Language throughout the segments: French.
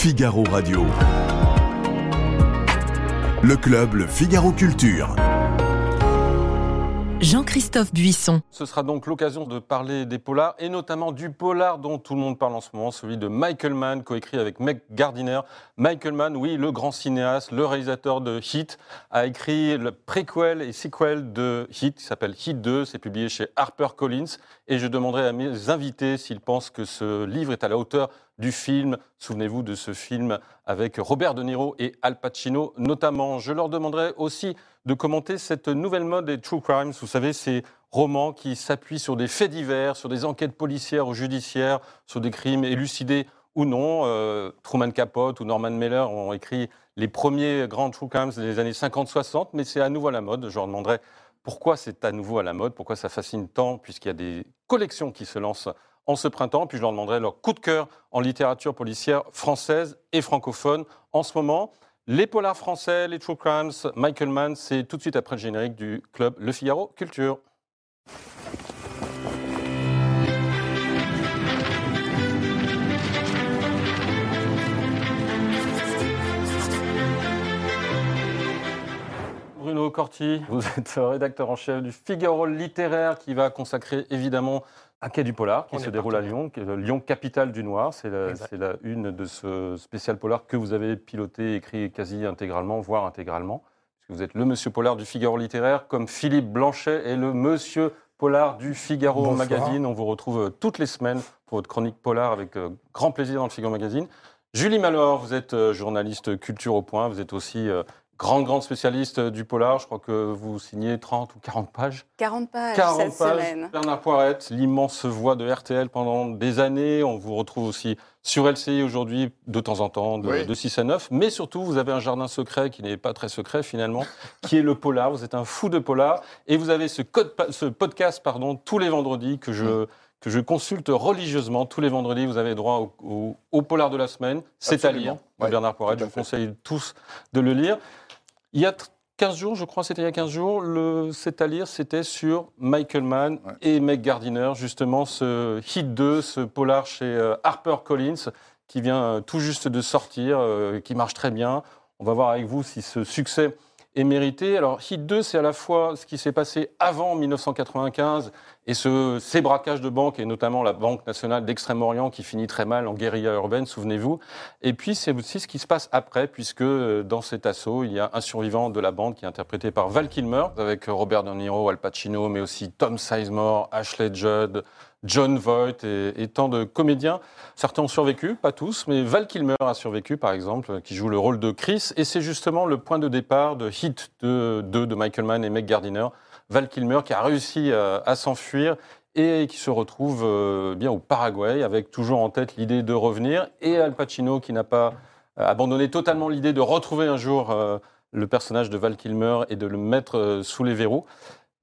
Figaro Radio. Le club Le Figaro Culture. Jean-Christophe Buisson. Ce sera donc l'occasion de parler des polars et notamment du polar dont tout le monde parle en ce moment, celui de Michael Mann, coécrit avec Meg Gardiner. Michael Mann, oui, le grand cinéaste, le réalisateur de Hit, a écrit le préquel et sequel de Hit, qui s'appelle Hit 2, c'est publié chez HarperCollins. Et je demanderai à mes invités s'ils pensent que ce livre est à la hauteur du film. Souvenez-vous de ce film avec Robert De Niro et Al Pacino notamment. Je leur demanderai aussi de commenter cette nouvelle mode des true crimes. Vous savez, ces romans qui s'appuient sur des faits divers, sur des enquêtes policières ou judiciaires, sur des crimes élucidés ou non. Euh, Truman Capote ou Norman Mailer ont écrit les premiers grands true crimes des années 50-60, mais c'est à nouveau à la mode. Je leur demanderai pourquoi c'est à nouveau à la mode, pourquoi ça fascine tant, puisqu'il y a des collections qui se lancent en ce printemps. Puis je leur demanderai leur coup de cœur en littérature policière française et francophone en ce moment. Les polars français, les true crimes, Michael Mann, c'est tout de suite après le générique du club Le Figaro Culture. Bruno Corti, vous êtes rédacteur en chef du Figaro littéraire qui va consacrer évidemment un quai du polar qui se déroule à Lyon, Lyon capitale du noir. C'est la, la, une de ce spécial polar que vous avez piloté, écrit quasi intégralement, voire intégralement. Vous êtes le monsieur polar du Figaro littéraire, comme Philippe Blanchet est le monsieur polar du Figaro Magazine. On vous retrouve euh, toutes les semaines pour votre chronique polar avec euh, grand plaisir dans le Figaro Magazine. Julie Malor, vous êtes euh, journaliste culture au point, vous êtes aussi grande, grande spécialiste du polar. Je crois que vous signez 30 ou 40 pages. 40 pages 40 cette pages. semaine. Bernard Poirette, l'immense voix de RTL pendant des années. On vous retrouve aussi sur LCI aujourd'hui, de temps en temps, de, 6 à 9. Mais surtout, vous avez un jardin secret qui n'est pas très secret finalement, qui est le polar. Vous êtes un fou de polar. Et vous avez ce, code, ce podcast pardon, tous les vendredis que je que je consulte religieusement tous les vendredis. Vous avez droit au, polar de la semaine. C'est à lire, Bernard Poirette. Je vous conseille tous de le lire. Il y a 15 jours, je crois, c'était il y a 15 jours, le C'est à lire, c'était sur Michael Mann et Meg Gardiner, justement, ce Hit 2, ce polar chez euh, Harper Collins, qui vient euh, tout juste de sortir, euh, qui marche très bien. On va voir avec vous si ce succès est mérité. Alors, Hit 2, c'est à la fois ce qui s'est passé avant 1995 et ce, ces braquages de banques, et notamment la Banque nationale d'Extrême-Orient qui finit très mal en guérilla urbaine, souvenez-vous. Et puis, c'est aussi ce qui se passe après, puisque euh, dans cet assaut, il y a un survivant de la bande qui est interprété par Val Kilmer, avec Robert De Niro, Al Pacino, mais aussi Tom Sizemore, Ashley Judd, John Voight et, tant de comédiens. Certains ont survécu, pas tous, mais Val Kilmer a survécu, par exemple, qui joue le rôle de Chris. Et c'est justement le point de départ de Hit 2 de, de, Michael Mann et Meg Gardiner. Val Kilmer qui a réussi euh, à, s'enfuir et qui se retrouve euh, bien au Paraguay avec toujours en tête l'idée de revenir. Et Al Pacino qui n'a pas euh, abandonné totalement l'idée de retrouver un jour le personnage de Val Kilmer et de le mettre sous les verrous.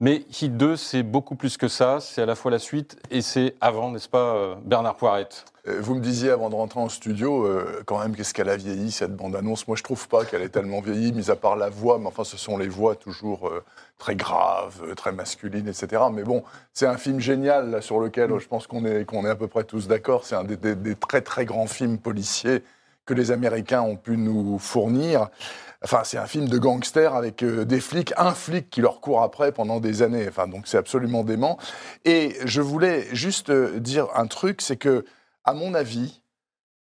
Mais Hit 2, c'est beaucoup plus que ça. C'est à la fois la suite et c'est avant, n'est-ce pas, euh, Bernard Poirette? Euh, vous me disiez avant de rentrer en studio, euh, quand même, qu'est-ce qu'elle a vieilli cette bande-annonce? Moi, je trouve pas qu'elle ait tellement vieilli, mis à part la voix, mais enfin, ce sont les voix toujours très graves, très masculines, etc. Mais bon, c'est un film génial sur lequel je pense qu'on est, qu'on est à peu près tous d'accord. C'est un des, très très grands films policiers que les Américains ont pu nous fournir. Enfin, c'est un film de gangsters avec euh, des flics, un flic qui leur court après pendant des années. Enfin, donc c'est absolument dément. Et je voulais juste euh, dire un truc, c'est que, à mon avis,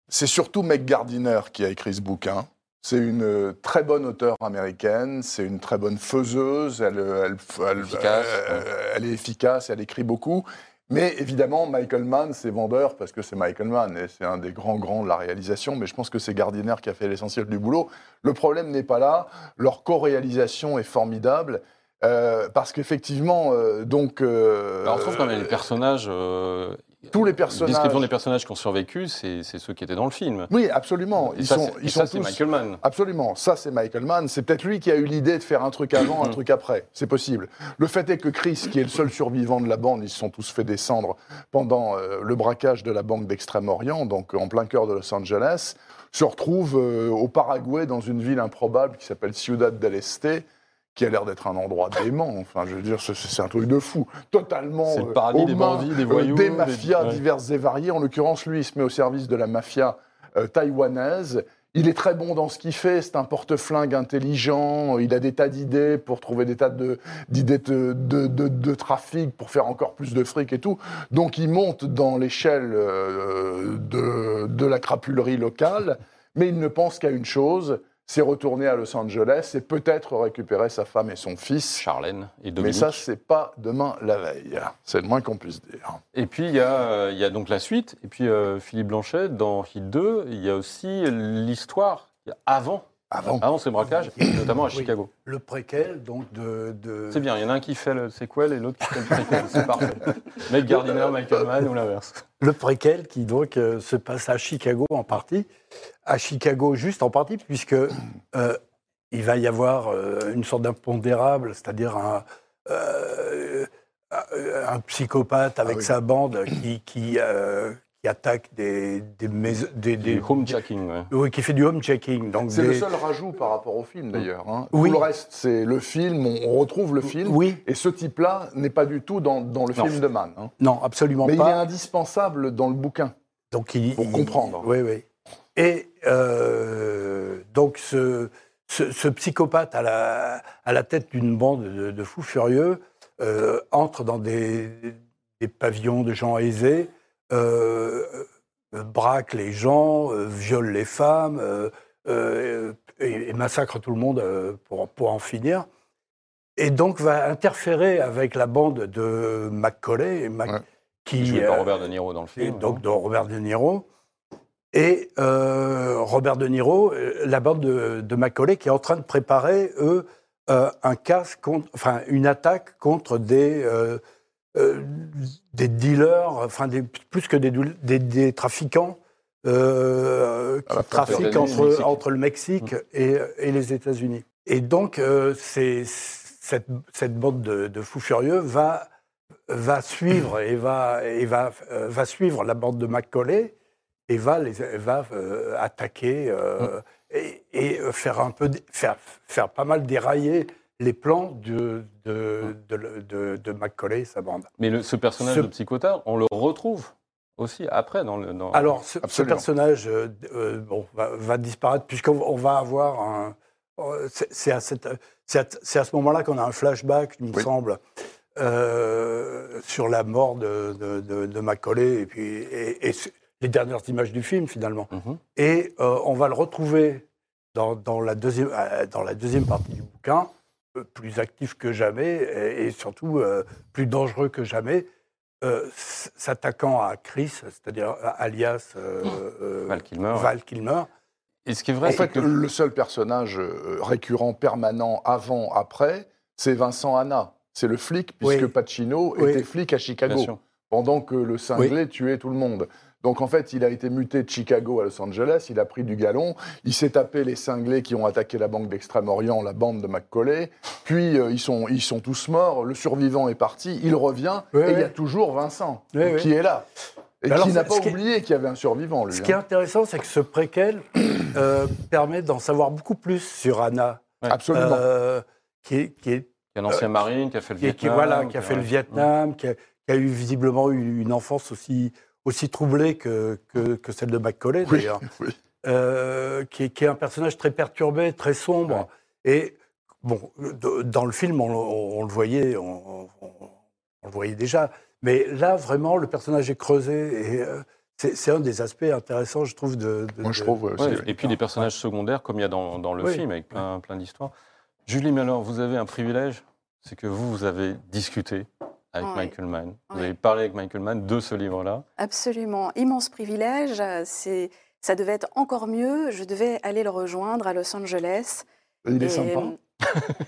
c'est surtout Meg Gardiner qui a écrit ce bouquin. C'est une euh, très bonne auteure américaine, c'est une très bonne faiseuse, elle, elle, est efficace, elle écrit beaucoup. Mais évidemment, Michael Mann, c'est vendeur parce que c'est Michael Mann et c'est un des grands grands de la réalisation. Mais je pense que c'est Gardiner qui a fait l'essentiel du boulot. Le problème n'est pas là. Leur co-réalisation est formidable. Euh, parce qu'effectivement, euh, donc. Euh, on trouve quand même les personnages tous les personnages. Description des personnages qui ont survécu, c'est ceux qui étaient dans le film. Oui, absolument. ils sont, ils ça, c'est Michael Mann. Absolument. Ça, c'est Michael Mann. C'est peut-être lui qui a eu l'idée de faire un truc avant, un truc après. C'est possible. Le fait est que Chris, qui est le seul survivant de la bande, ils se sont tous fait descendre pendant euh, le braquage de la banque d'Extrême-Orient, donc en plein cœur de Los Angeles, se retrouve euh, au Paraguay, dans une ville improbable qui s'appelle Ciudad del Este qui a l'air d'être un endroit dément. Enfin, je veux dire, c'est un truc de fou. Totalement. C'est le paradis des bandits, des voyous. des mafias diverses et variées. En l'occurrence, lui, il se met au service de la mafia taïwanaise. Il est très bon dans ce qu'il fait, c'est un porte-flingue intelligent, il a des tas d'idées pour trouver des tas d'idées de, de, de, trafic, pour faire encore plus de fric et tout. Donc il monte dans l'échelle de, la crapulerie locale, mais il ne pense qu'à une chose, c'est retourner à Los Angeles et peut-être récupérer sa femme et son fils. Charlène et Dominique. Mais ça, c'est pas demain la veille. C'est le moins qu'on puisse dire. Et puis, il y, a, y a donc la suite. Et puis, euh, Philippe Blanchet, dans Hit 2, il y a aussi l'histoire avant. Avant. Avant ces braquages, notamment à Chicago. Le préquel, donc de. de... C'est bien, il y en a un qui fait le sequel et l'autre qui fait le préquel. c'est parfait. Mike Gardiner, Michael Mann ou l'inverse. Le préquel qui donc euh, se passe à Chicago en partie à Chicago juste en partie, puisque euh, il va y avoir euh, une sorte d'impondérable, c'est-à-dire un, un, psychopathe avec ah sa bande qui, qui, qui attaque des, des, des, des homechecking. Oui, qui fait du homechecking. C'est le seul rajout par rapport au film d'ailleurs. Hein. Oui. Tout le reste, c'est le film, on retrouve le film. Oui. Et ce type-là n'est pas du tout dans, dans le film de Mann. Hein. Non, absolument pas. Mais il est indispensable dans le bouquin. Donc il, pour comprendre. Oui, oui. Et euh, donc ce, ce, psychopathe à la, à la tête d'une bande de, fous furieux euh, entre dans des, des, pavillons de gens aisés, braque les gens, viole les femmes et, massacre tout le monde pour, pour en finir. Et donc va interférer avec la bande de Macaulay, qui, Joué par Robert De Niro dans le film. donc de Robert De Niro et euh, Robert De Niro, euh, la bande de, de, Macaulay, qui est en train de préparer, eux, euh, un casse contre, enfin, une attaque contre des, des dealers, enfin, des, plus que des, des, trafiquants qui trafiquent entre, entre, le Mexique mmh. et, et les États-Unis. Et donc, c'est, cette, cette, bande de, de, fous furieux va, va suivre et va, et va, va suivre la bande de Macaulay et va, les, va euh, attaquer euh, et, faire un peu faire, faire pas mal dérailler les plans de, de, de, de, Macaulay et sa bande. Mais ce personnage de psychotard, on le retrouve aussi après dans le. Dans... Alors, ce, personnage euh, bon, va, disparaître puisqu'on va avoir un. C'est à, à, ce moment-là qu'on a un flashback, il me semble, sur la mort de, de, Macaulay et puis et, les dernières images du film, finalement. Mhm. Et euh, on va le retrouver dans, dans, la deuxième, euh, dans la deuxième partie du bouquin, euh, plus actif que jamais et, surtout plus dangereux que jamais, s'attaquant à Chris, c'est-à-dire alias Val Kilmer. Val Kilmer. Et ce qui est vrai, en fait, que... le seul personnage récurrent, permanent, avant, après, c'est Vincent Anna. C'est le flic, puisque Pacino était flic à Chicago, pendant que le cinglé tuait tout le monde. Donc en fait, il a été muté de Chicago à Los Angeles, il a pris du galon, il s'est tapé les cinglés qui ont attaqué la banque d'Extrême-Orient, la bande de McCauley, puis euh, ils, sont, ils sont tous morts, le survivant est parti, il revient, et il y a toujours Vincent qui est là. Et qui n'a pas oublié qu'il y avait un survivant, lui. Ce qui est hein. intéressant, c'est que ce préquel euh, permet d'en savoir beaucoup plus sur Anna. Absolument. Euh, qui est, qui est un ancien marine, qui a fait le Vietnam. Qui, voilà, qui a fait le Vietnam, qui a, qui a, eu visiblement une enfance aussi, aussi troublée que, que, celle de Macaulay, d'ailleurs, euh, qui, est un personnage très perturbé, très sombre. Et bon, dans le film, on, le voyait, on, le voyait déjà. Mais là, vraiment, le personnage est creusé et euh, c'est un des aspects intéressants, je trouve. De, Moi, je trouve et puis des personnages secondaires, comme il y a dans, dans le film, avec plein, plein d'histoires. Julie, mais alors, vous avez un privilège, c'est que vous, vous avez discuté avec Michael Mann. Vous avez parlé avec Michael Mann de ce livre-là. Absolument. Immense privilège. C'est, ça devait être encore mieux. Je devais aller le rejoindre à Los Angeles. Il est sympa.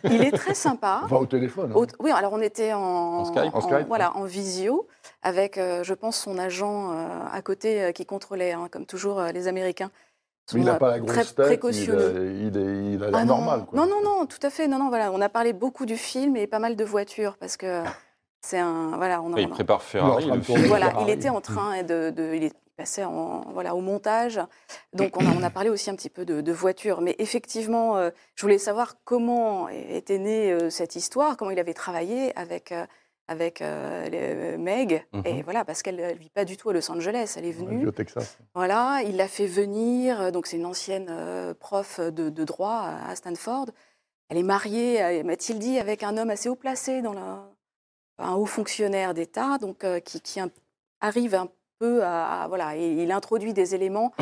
Il est très sympa. On au téléphone. Hein. oui, alors on était en, en Skype, voilà, en visio, avec, euh, je pense, son agent euh, à côté euh, qui contrôlait, hein, comme toujours les Américains. Mais il n'a pas la grosse tête, il, il, il a l'air ah normal. Non, non, non, tout à fait. Non, non, voilà. On a parlé beaucoup du film et pas mal de voitures parce que c'est un voilà. On, il prépare Ferrari. voilà, il était en train de, de il passait en, voilà au montage. Donc on a, on a parlé aussi un petit peu de, de voitures, mais effectivement, euh, je voulais savoir comment était née euh, cette histoire, comment il avait travaillé avec. Euh, avec euh, Meg. Mhm. Et voilà, parce qu'elle ne vit pas du tout à Los Angeles, elle est venue. au Texas. Voilà, il l'a fait venir. Donc, c'est une ancienne euh, prof de, de droit à Stanford. Elle est mariée, m'a-t-il dit, avec un homme assez haut placé, dans la, un haut fonctionnaire d'État, donc euh, qui, qui un- arrive un peu à, à- voilà, et il introduit des éléments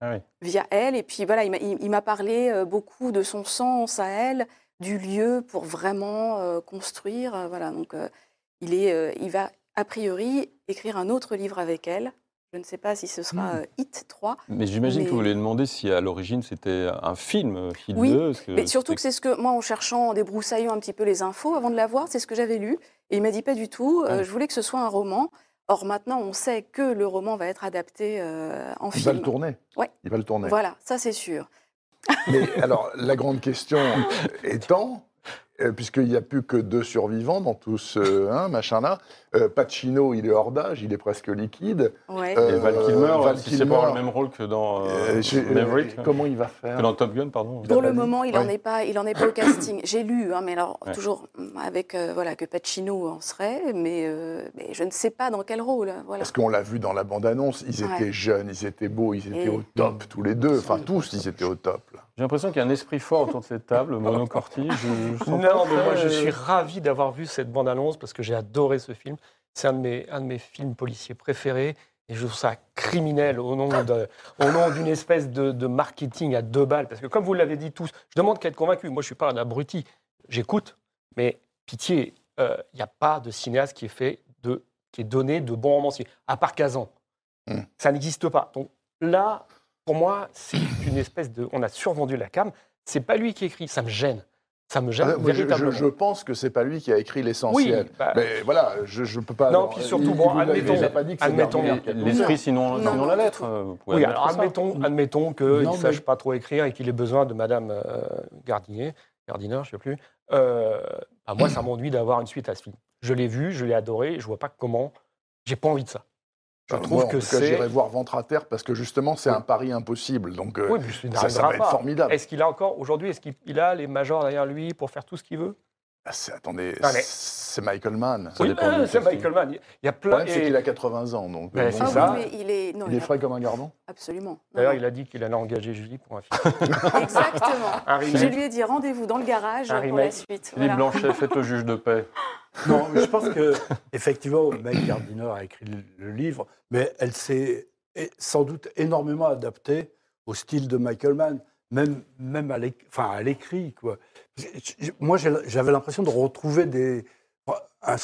Ah oui. via elle. Et puis voilà, il m'a- parlé euh, beaucoup de son sens à elle, du lieu pour vraiment euh, construire. Voilà, donc il, est, il va a priori écrire un autre livre avec elle. Je ne sais pas si ce sera Hmm. euh, Hit 3. Mais j'imagine que vous voulez demander si à l'origine c'était un film, euh, Hit Oui, 2. parce que Mais surtout que c'est ce que moi, en cherchant, en débroussaillant un petit peu les infos avant de la voir, c'est ce que j'avais lu. Et il m'a dit pas du tout. euh, Ouais. Je voulais que ce soit un roman. Or maintenant, on sait que le roman va être adapté euh, en Il va film. le tourner. Ouais. Il va le tourner. Voilà, ça c'est sûr. Mais alors, la grande question étant, euh, puisqu'il n'y a plus que deux survivants dans tout ce hein, machin-là, euh, Pacino, il est hors d'âge, il est presque liquide. Ouais. Euh, Et Val Kilmer, Val si c'est pas Kilmer. le même rôle que dans euh, Euh, euh, Maverick, comment il va faire que dans Top Gun, pardon. Pour le dit moment, il n'en Ouais. est pas, il en est pas au casting. J'ai lu, hein, mais alors Ouais. toujours avec euh, voilà que Pacino en serait, mais, euh, mais je ne sais pas dans quel rôle. Voilà. Parce qu'on l'a vu dans la bande-annonce, ils Ouais. étaient jeunes, ils étaient beaux, ils étaient Et- au top tous les deux. Enfin, tous, ils étaient au top. là. J'ai l'impression qu'il y a un esprit fort autour de cette table, Mono Corti. Je, je sens Non, mais moi je suis ravi d'avoir vu cette bande-annonce parce que j'ai adoré ce film. C'est un, de mes- un de mes films policiers préférés et je trouve ça criminel au nom de- au nom d'une espèce de, de marketing à deux balles. Parce que comme vous l'avez dit tous, je demande qu'à être convaincu. Moi je suis pas un abruti, j'écoute, mais pitié, euh, il n'y a pas de cinéaste qui est fait de qui est donné de bons romanciers, à part Kazan. Hmm. Ça n'existe pas. Donc là, pour moi, c'est une espèce de. On a survendu la cam. C'est pas lui qui écrit, ça me gêne. Ça me gêne Ah, moi, je, je- véritablement. je pense que c'est pas lui qui a écrit Oui, l'essentiel. bah, Mais voilà, je ne peux pas. Non, puis surtout, il- bon, il admettons- pas dit que c'est admettons-. L'esprit, sinon, Non, sinon la lettre. euh, vous pouvez oui, admettre alors ça. admettons, admettons qu'il ne mais- sache pas trop écrire et qu'il ait besoin de Madame euh, Gardinier, Gardiner, je ne sais plus. Euh, bah, moi, ça m'ennuie d'avoir une suite à ce film. Je l'ai vu, je l'ai adoré, je vois pas comment. J'ai pas envie de ça. Je trouve moi, que c'est. j'irai voir Ventre à terre parce que justement, c'est Oui. un pari impossible. Donc, euh, Oui, mais ça, ça va être formidable. Est-ce qu'il a encore, aujourd'hui, est-ce qu'il il a les majors derrière lui pour faire tout ce qu'il veut? Ah, c'est- attendez, mais- c'est Michael Mann. Oui, c'est. Michael Mann. Il y a Le plein. problème, c'est et- qu'il a 80 ans. Donc, Ben, euh, c'est Ah ça. oui, mais il est, non, Il est a- frais comme un gardon. absolument. D'ailleurs, il a dit qu'il allait engager Julie pour un film. Exactement. Un Je lui ai dit rendez-vous dans le garage Un pour la suite. Philippe Voilà. Blanchet, faites le juge de paix. Non, mais je pense que effectivement, Meg Gardiner a écrit le, livre, mais elle s'est sans doute énormément adaptée au style de Michael Mann, même, même à enfin, l'écrit. quoi. Moi, j'avais l'impression de retrouver des, un,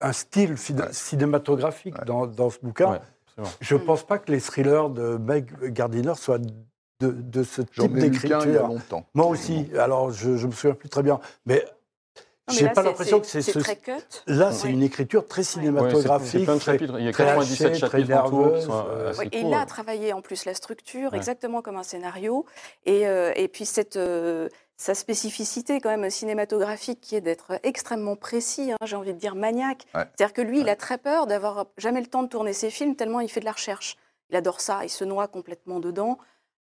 un style Ouais. cinématographique dans, dans ce bouquin. Ouais. Je ne pense pas que les thrillers de Meg Gardiner soient de, de ce type d'écriture. longtemps. Moi aussi, alors je ne me souviens plus très bien, mais j'ai là, pas l'impression que c'est ce très cut. Là, c'est une écriture très c'est cinématographique. plein de très- chapitres. Il y a très 97 hachée, très chapitres qui sont euh, assez Oui, et courts, il a ouais. travaillé en plus la structure, Ouais. exactement comme un scénario. Et, euh, et puis cette, euh, sa spécificité quand même cinématographique qui est d'être extrêmement précis, hein, j'ai envie de dire maniaque. Ouais. C'est-à-dire que lui, il a très peur d'avoir jamais le temps de tourner ses films tellement il fait de la recherche. Il adore ça, il se noie complètement dedans.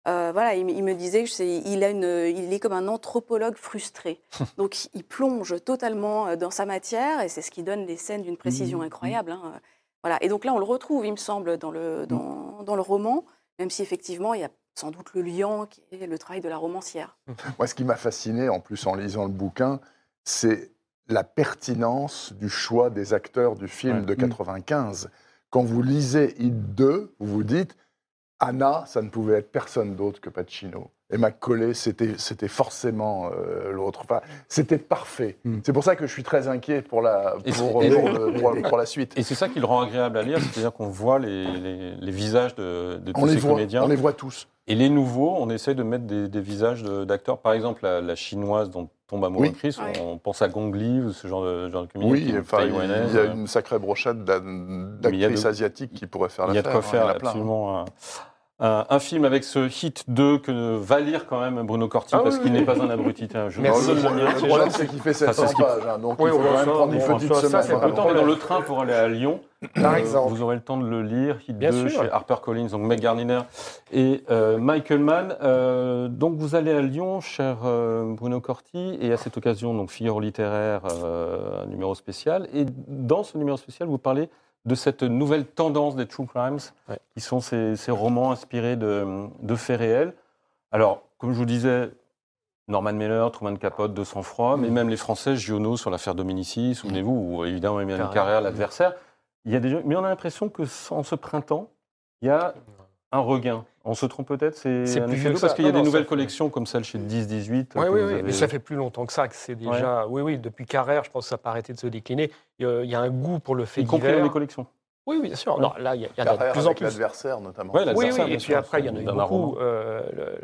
Euh, voilà, il, me- il me disait c'est- il, est comme un anthropologue frustré. Donc il plonge totalement euh, dans sa matière et c'est ce qui donne des scènes d'une précision Mhm. incroyable. hein. Voilà. Et donc là, on le retrouve, il me semble, dans le, dans, dans le roman, même si effectivement, il y a sans doute le lien qui est le travail de la romancière. Moi, ce qui m'a fasciné, en plus, en lisant le bouquin, c'est la pertinence du choix des acteurs du film Ouais. de 95. Quand vous lisez Hit 2, vous vous dites Anna, ça ne pouvait être personne d'autre que Pacino. Et Macaulay, c'était c'était forcément euh, l'autre. Enfin, c'était parfait. Mm. C'est pour ça que je suis très inquiet pour la, pour, et- pour le- pour- pour la suite. Et c'est ça qui le rend agréable à lire, c'est-à-dire qu'on voit les, les- les visages de, de tous On les, ces voit, comédiens. on les voit tous. Et les nouveaux, on essaie de mettre des, des visages d'acteurs. Par exemple, la, la chinoise dont tombe amoureux Oui. Chris, Ouais. on pense à Gong Li ou ce genre de, genre de comédien. qui Oui, est enfin, il y a une sacrée brochette il d'actrices de- asiatiques qui pourraient faire Il y a de quoi hein, faire, hein. absolument. Euh. un, film avec ce hit 2 que va lire quand même Bruno Corti Ah parce oui, qu'il oui. n'est pas un abruti. hein, je Merci. le le, le problème, c'est qu'il fait Ça, 700 c'est ce qui- pages, hein, donc Oui, il faut on quand le même prendre une petite ça, ça, semaine. c'est hein. pas Autant dans le train pour aller à Lyon, Par euh, exemple. vous aurez le temps de le lire. Hit Bien 2 sûr. chez HarperCollins, donc Meg Gardiner et euh, Michael Mann. Euh, donc vous allez à Lyon, cher euh, Bruno Corti, et à cette occasion, donc Figaro littéraire, euh, un numéro spécial. Et dans ce numéro spécial, vous parlez de cette nouvelle tendance des true crimes, Ouais. qui sont ces, ces romans inspirés de, de faits réels. Alors, comme je vous disais, Norman Mailer, Truman Capote, De sang-froid, mais même les Français, Giono sur l'affaire Dominici, souvenez-vous, ou évidemment Emmanuel Carrère. Carrère, l'adversaire. Il y a des mais on a l'impression que en ce printemps, il y a un regain. On se trompe peut-être, c'est plus vieux parce qu'il y a Non, des non, nouvelles fait- collections comme celle chez 10-18. Oui, que oui, vous oui, avez- mais ça fait plus longtemps que ça, que c'est déjà. Oui, oui, depuis Carrère, je pense que ça n'a pas arrêté de se décliner. Il y a, un goût pour le fait y compris dans les collections. Oui, oui, bien sûr. Ouais. Non, là, il y a, il y a de plus en plus. l'adversaire, notamment. Ouais, Oui, oui, et puis après, il y en a eu beaucoup. Euh, le-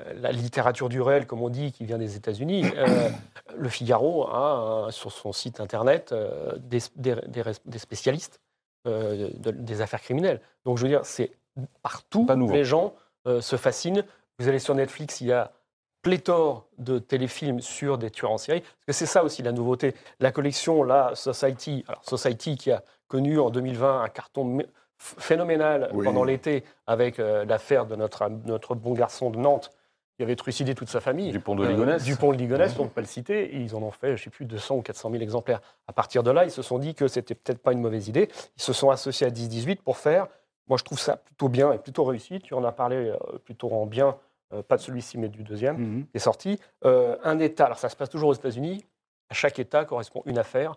euh, la littérature du réel, comme on dit, qui vient des États-Unis. Euh, le Figaro a euh, sur son site internet euh, des, des- des res- des spécialistes euh, de- des affaires criminelles. Donc, je veux dire, c'est partout. Pas. Les gens euh, se fascinent. Vous allez sur Netflix, il y a pléthore de téléfilms sur des tueurs en série. Parce que c'est ça aussi la nouveauté. La collection, là, Society, alors Society qui a connu en 2020 un carton phénoménal Oui. pendant l'été avec euh, l'affaire de notre, notre bon garçon de Nantes qui avait trucidé toute sa famille. Dupont de Euh, Ligonnès. Dupont de Ligonnès, on ne peut pas le citer. et Ils en ont fait, je ne sais plus, 200 ou 400 000 exemplaires. À partir de là, ils se sont dit que c'était peut-être pas une mauvaise idée. Ils se sont associés à 10-18 pour faire. Moi, je trouve ça plutôt bien et plutôt réussi. Tu en as parlé euh, plutôt en bien, euh, pas de celui-ci, mais du deuxième Mhm. qui est sorti. Euh, un État, alors ça se passe toujours aux États-Unis, à chaque État correspond une affaire,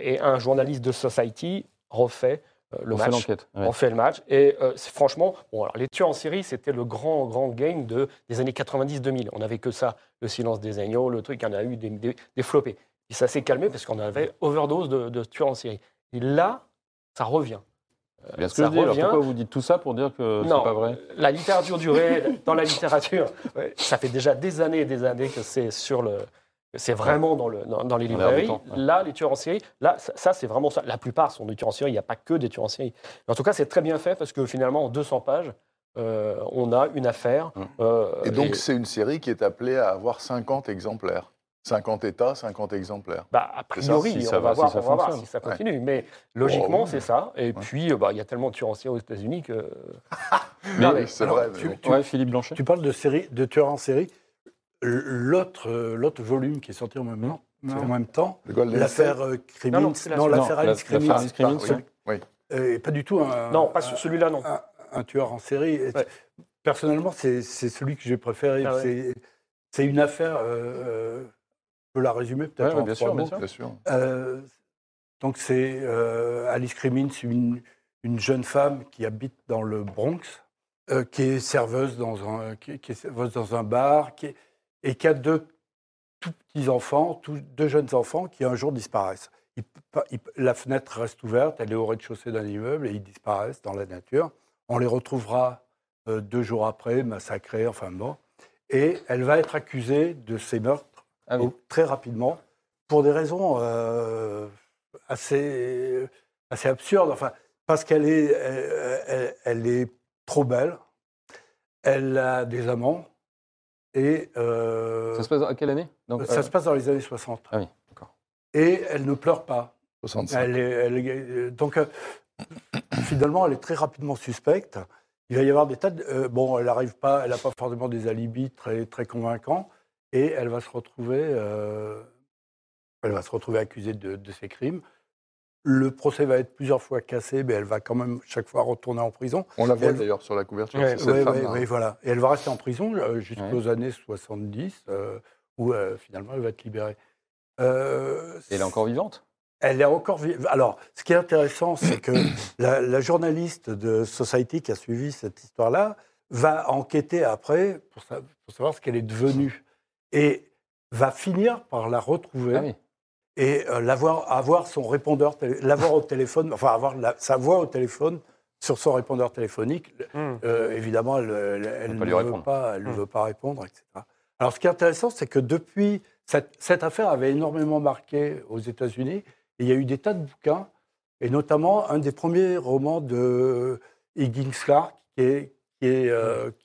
et un journaliste de Society refait le On fait match. l'enquête. ouais. On fait le match. Et euh, franchement, bon, alors, les tueurs en série, c'était le grand, grand game de, des années 90-2000. On n'avait que ça, le silence des agneaux, le truc, il y en a eu des, des, des floppés. Et ça s'est calmé parce qu'on avait overdose de, de tueurs en série. Et là, ça revient. Euh, Bien ce que ça je dis. Alors revient. pourquoi vous dites tout ça pour dire que c'est pas vrai La littérature du réel, dans la littérature, ouais, ça fait déjà des années et des années que c'est sur le. que C'est vraiment dans, le, dans, dans les librairies. temps, ouais. Là, les tueurs en série, là, ça, ça, c'est vraiment ça. La plupart sont des tueurs en série. Il n'y a pas que des tueurs en série. Mais en tout cas, c'est très bien fait parce que finalement, en 200 pages, euh, on a une affaire. Hum. euh, Et donc, c'est une série qui est appelée à avoir 50 exemplaires. 50 États, 50 exemplaires. bah, a ça, priori, si on, ça va va, voir, si ça on va voir fonctionne. si ça continue. Mais logiquement, Oh, c'est ça. Et puis, euh, bah, il y a tellement de tueurs en série aux États-Unis que. Mais- oui, c'est alors, vrai. tu- Ouais, Philippe Blanchet. Tu parles de, série, de tueurs en série. L'autre euh, volume qui est sorti en même, temps- en même temps, l'affaire euh, Crimmins, Non, l'affaire Alice Crimmins, celui- oui. euh, et pas du tout un, non, pas celui-là, non. un, un tueur en série. Ouais. Personnellement, c'est celui que j'ai préféré. Ah ouais. C'est- une affaire, peux la résumer peut-être Ouais, ouais, en bien trois sûr, bien mots. sûr. Bien sûr. Euh, donc c'est euh, Alice Crimmins, une, une jeune femme qui habite dans le Bronx, euh, qui est serveuse dans un, qui, qui est serveuse dans un bar, qui est- et qui a deux tout petits enfants, tout- deux jeunes enfants qui un jour disparaissent. La fenêtre reste ouverte, elle est au rez-de-chaussée d'un immeuble et ils disparaissent dans la nature. On les retrouvera euh, deux jours après, massacrés, enfin bon. Et elle va être accusée de ces meurtres Ah oui. très rapidement pour des raisons euh, assez, assez absurdes. Enfin, parce qu'elle est, elle, elle- elle est trop belle, elle a des amants et euh, Ça se passe à quelle année? Donc, ça euh, se passe dans les années 60. Ah oui, d'accord. Et elle ne pleure pas. 65. Elle est- elle est- donc, euh, finalement, elle est très rapidement suspecte. Il va y avoir des tas de. euh, bon, elle n'arrive pas, elle n'a pas forcément des alibis très, très convaincants. Et elle va se retrouver, euh, elle va se retrouver accusée de, de ces crimes. Le procès va être plusieurs fois cassé, mais elle va quand même chaque fois retourner en prison. On la voit Elle- d'ailleurs sur la couverture. Ouais, cette Oui, femme-là. oui, voilà. Et elle va rester en prison euh, jusqu'aux Ouais. années 70, euh, où euh, finalement elle va être libérée. Euh, Elle est encore vivante? Elle est encore vive. Alors, ce qui est intéressant, c'est que la, la journaliste de Society qui a suivi cette histoire-là va enquêter après pour, sa- pour savoir ce qu'elle est devenue et va finir par la retrouver Ah oui. et euh, l'avoir, avoir son répondeur, l'avoir au téléphone, enfin avoir la- sa voix au téléphone sur son répondeur téléphonique. Hum. Euh, évidemment, elle, elle- elle ne lui veut pas, elle ne Hmm. veut pas répondre, etc. Alors, ce qui est intéressant, c'est que depuis cette, cette affaire avait énormément marqué aux États-Unis. Et il y a eu des tas de bouquins, et notamment un des premiers romans de Higgins Clark, qui est, qui est,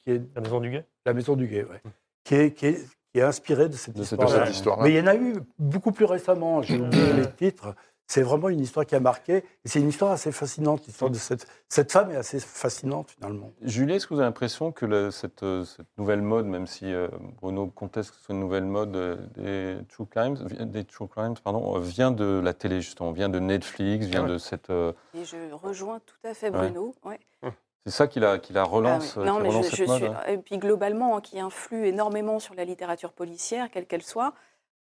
qui est la maison du Guet? La maison du Guet, oui. Qui est, qui est, qui est inspirée de cette histoire. histoire Mais il y en a eu beaucoup plus récemment. J'ai oublié les titres. C'est vraiment une histoire qui a marqué. Et c'est une histoire assez fascinante. L'histoire de cette, cette femme est assez fascinante, finalement. Julie, est-ce que vous avez l'impression que cette, cette, nouvelle mode, même si Bruno conteste que ce soit une nouvelle mode des true crimes, des true crimes pardon, vient de la télé, justement, vient de Netflix, vient de cette. Et je rejoins tout à fait Bruno. Ouais. Hum. C'est ça qui la, qui la relance. Ah non, mais je, suis... Et puis globalement, qui influe énormément sur la littérature policière, quelle qu'elle soit.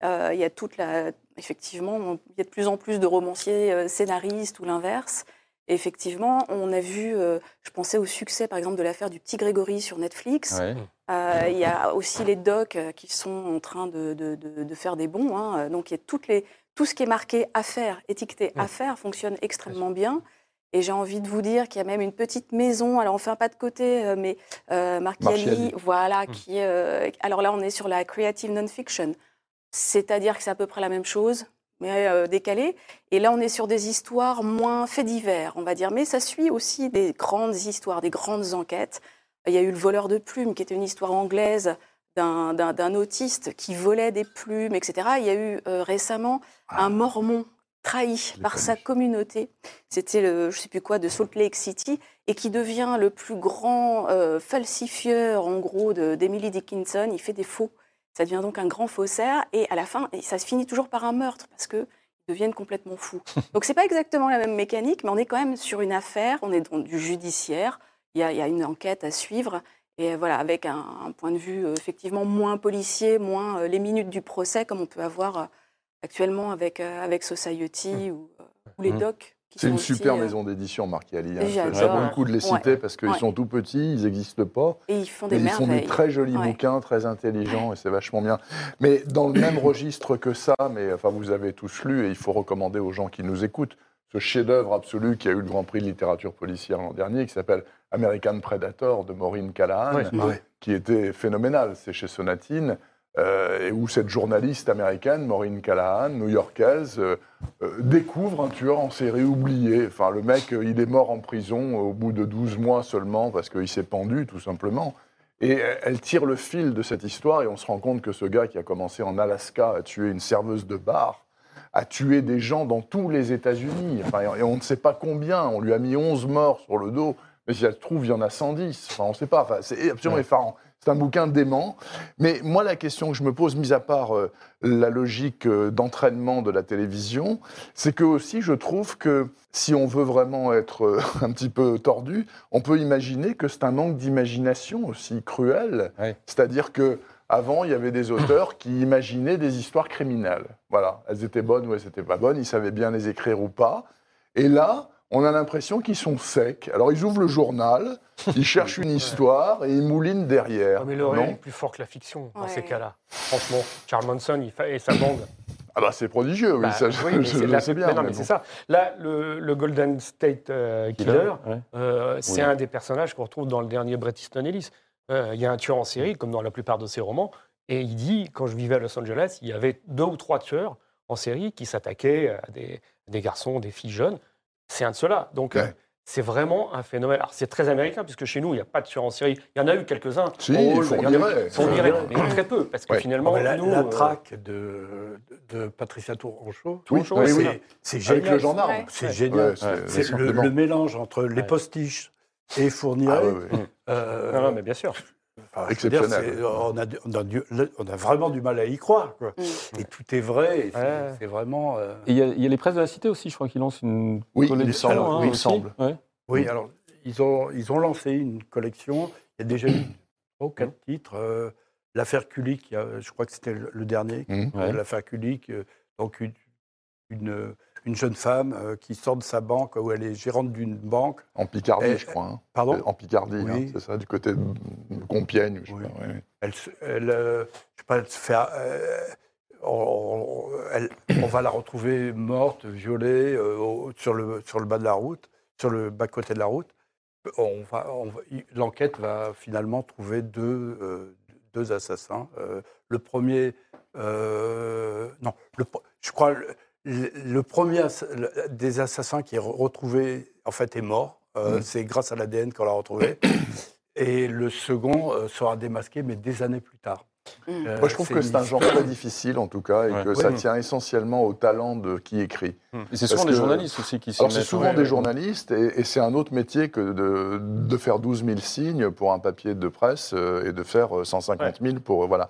Euh, il y a toute la, effectivement, il y a de plus en plus de romanciers euh, scénaristes ou l'inverse. effectivement, on a vu, euh, je pensais au succès par exemple de l'affaire du petit Grégory sur Netflix. il y a aussi les docs qui sont en train de, de, de, faire des bons. Hein. Donc il y a toutes les, tout ce qui est marqué affaires, étiqueté affaires fonctionne extrêmement bien. Et j'ai envie de vous dire qu'il y a même une petite maison, alors on fait un pas de côté, mais euh, Marchiali, voilà, mmh. qui alors là on est sur la creative non-fiction. C'est-à-dire que c'est à peu près la même chose, mais euh, décalé. Et là, on est sur des histoires moins faits divers, on va dire. Mais ça suit aussi des grandes histoires, des grandes enquêtes. Il y a eu Le voleur de plumes, qui était une histoire anglaise d'un autiste qui volait des plumes, etc. Il y a eu euh, récemment ah. un mormon trahi par sa communauté. C'était le, je sais plus quoi, de Salt Lake City, et qui devient le plus grand euh, falsifieur, en gros, d'Emily Dickinson. Il fait des faux ça devient donc un grand faussaire et à la fin, ça se finit toujours par un meurtre parce qu'ils deviennent complètement fous. Donc c'est pas exactement la même mécanique, mais on est quand même sur une affaire, on est dans du judiciaire, il y a, une enquête à suivre. Et voilà, avec un, point de vue euh, effectivement moins policier, moins euh, les minutes du procès, comme on peut avoir euh, actuellement avec, avec Society mmh. ou, ou les mmh. docs. C'est une super euh, maison d'édition, Marc Ali. Hein. J'ai beaucoup de les citer parce qu'ils sont tout petits, ils n'existent pas. Et ils font des Ils font des très jolis bouquins, très intelligents, et c'est vachement bien. Mais dans le même registre que ça, mais enfin vous avez tous lu, et il faut recommander aux gens qui nous écoutent, ce chef-d'œuvre absolu qui a eu le Grand Prix de littérature policière l'an dernier, qui s'appelle American Predator de Maureen Callahan, qui était phénoménal. C'est chez Sonatine. Euh, et où cette journaliste américaine, Maureen Callahan, new-yorkaise, euh, euh, découvre un tueur en série oublié. Enfin, le mec, il est mort en prison au bout de 12 mois seulement parce qu'il s'est pendu, tout simplement. Et elle tire le fil de cette histoire et on se rend compte que ce gars qui a commencé en Alaska à tuer une serveuse de bar, a tué des gens dans tous les États-Unis. Enfin, et on ne sait pas combien. On lui a mis 11 morts sur le dos. Mais si elle trouve, il y en a 110. Enfin, on ne sait pas. Enfin, c'est absolument effarant. C'est un bouquin dément. Mais moi, la question que je me pose, mis à part euh, la logique euh, d'entraînement de la télévision, c'est que aussi, je trouve que si on veut vraiment être euh, un petit peu tordu, on peut imaginer que c'est un manque d'imagination aussi cruel. C'est-à-dire que avant, il y avait des auteurs qui imaginaient des histoires criminelles. Voilà, elles étaient bonnes ou elles n'étaient pas bonnes, ils savaient bien les écrire ou pas. Et là, on a l'impression qu'ils sont secs. Alors ils ouvrent le journal, ils cherchent une histoire et ils moulinent derrière. mais le réel est plus fort que la fiction dans ces cas-là. Franchement, Charles Manson il et sa bande. Ah bah c'est prodigieux, oui, bah, ça, je, sais bien. non, mais, c'est ça. Là, le, Golden State euh, Killer, euh, c'est un des personnages qu'on retrouve dans le dernier Bret Easton Ellis. Euh, il y a un tueur en série, comme dans la plupart de ses romans, et il dit, quand je vivais à Los Angeles, il y avait deux ou trois tueurs en série qui s'attaquaient à des, des garçons, des filles jeunes, c'est un de ceux-là. Donc, euh, c'est vraiment un phénomène. Alors, c'est très américain, puisque chez nous, il n'y a pas de tueurs en série. Il y en a eu quelques-uns. Si, il faut dirait. mais très peu. Parce que finalement, la, nous, la euh, traque de, de Patricia Tourangeau, oui, c'est génial. Avec le gendarme. C'est génial. c'est le, mélange entre les postiches et Fournier. Ah, euh, non, mais bien sûr. Exceptionnel. on, a, on, a vraiment du mal à y croire. Quoi. Mm. Et tout est vrai. C'est vraiment. Euh, il y, a les presses de la cité aussi, je crois, qui lancent une oui, collection. Hein, il semble. Oui, alors ils ont, ils ont lancé une collection. Il y a déjà eu trois ou quatre titres. Euh, L'affaire Kulik, je crois que c'était le, dernier. Mm. L'affaire Kulik, euh, donc une, une une jeune femme euh, qui sort de sa banque, où elle est gérante d'une banque. En Picardie, je crois. Hein. Pardon En Picardie, hein, c'est ça, du côté de Compiègne. Je sais pas, Elle, elle euh, je sais pas, faire. Euh, on, va la retrouver morte, violée, sur, le, sur le bas de la route, sur le bas côté de la route. On va, L'enquête va finalement trouver deux, deux assassins. le premier. non, le, je crois le premier des assassins qui est retrouvé, en fait, est mort. Euh, mm. C'est grâce à l'ADN qu'on l'a retrouvé. Et le second euh, sera démasqué, mais des années plus tard. Mm. Moi, je trouve que c'est un genre très difficile, en tout cas, et Ouais. que ça tient essentiellement au talent de qui écrit. Et c'est souvent des journalistes aussi qui s'y Alors, c'est souvent des journalistes, et, et c'est un autre métier que de, de faire 12 000 signes pour un papier de presse euh, et de faire euh, 150 000 pour. euh, voilà.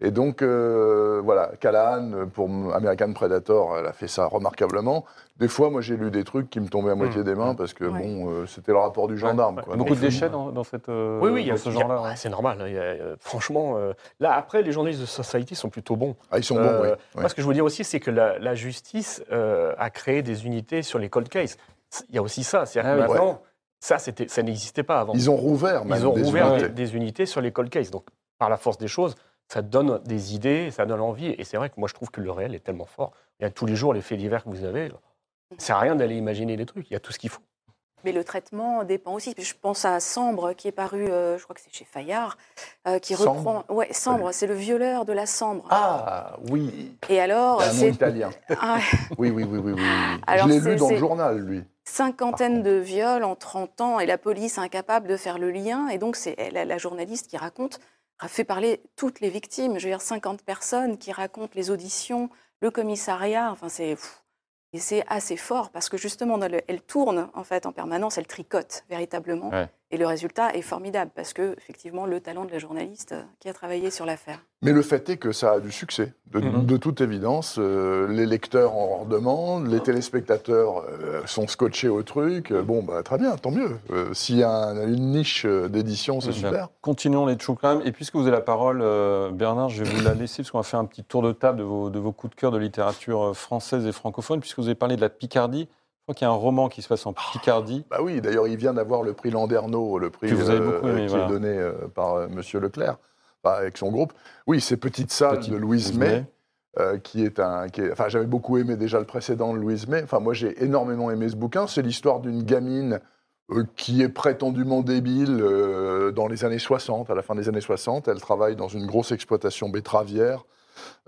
Et donc, euh, voilà, Callahan, euh, pour American Predator, elle a fait ça remarquablement. Des fois, moi, j'ai lu des trucs qui me tombaient à moitié des mains parce que, Ouais. bon, euh, c'était le rapport du gendarme. Ouais. quoi. Beaucoup de déchets dans, dans cette, euh, Oui, oui, il y a- dans ce genre-là. ouais, c'est normal. hein, il y a, euh, franchement, euh, là, après, les journalistes de Society sont plutôt bons. Ah, ils sont bons, Euh, oui. Moi, ce que je veux dire aussi, c'est que la, la justice euh, a créé des unités sur les cold cases. Il y a aussi ça. C'est-à-dire Ah que maintenant, ça, ça n'existait pas avant. Ils ont rouvert, même, Ils ont des rouvert unités. des, des unités sur les cold cases. Donc, par la force des choses, ça donne des idées, ça donne envie. Et c'est vrai que moi, je trouve que le réel est tellement fort. Il y a tous les jours les faits divers que vous avez. Ça sert à rien d'aller imaginer des trucs. Il y a tout ce qu'il faut. Mais le traitement dépend aussi. Je pense à Sambre, qui est paru, euh, je crois que c'est chez Fayard, euh, qui Sambre reprend. Ouais, Sambre, c'est le violeur de la Sambre. Ah, oui. Et alors, Un nom c'est italien. ah, Oui, oui, oui, oui. oui. Alors, je l'ai c'est- lu dans le c'est- journal, lui. cinquantaine de viols en 30 ans et la police incapable de faire le lien. Et donc, c'est la, la journaliste qui raconte, a fait parler toutes les victimes. Je veux dire, 50 personnes qui racontent les auditions, le commissariat. Enfin, c'est. Et c'est assez fort parce que justement, elle tourne en fait en permanence, elle tricote véritablement. Et le résultat est formidable parce que, effectivement, le talent de la journaliste euh, qui a travaillé sur l'affaire. Mais le fait est que ça a du succès. De, Mhm. de toute évidence, euh, les lecteurs en demandent, les téléspectateurs euh, sont scotchés au truc. Bon, bah, très bien, tant mieux. Euh, S'il y a un- une niche d'édition, c'est super. Continuons les true crime. Et puisque vous avez la parole, euh, Bernard, je vais vous la laisser parce qu'on va faire un petit tour de table de vos, de vos coups de cœur de littérature française et francophone. Puisque vous avez parlé de la Picardie, crois qu'il y a un roman qui se passe en Picardie. Bah oui, d'ailleurs, il vient d'avoir le prix Landerneau, le prix Que vous avez euh, beaucoup aimé, qui voilà. est donné euh, par euh, Monsieur Leclerc, enfin, avec son groupe. Oui, c'est Petite salle Petite de Louise Louise May. May. euh, qui est un, qui est- enfin j'avais beaucoup aimé déjà le précédent de Louise May. Enfin moi j'ai énormément aimé ce bouquin. C'est l'histoire d'une gamine euh, qui est prétendument débile euh, dans les années 60, à la fin des années 60. Elle travaille dans une grosse exploitation betteravière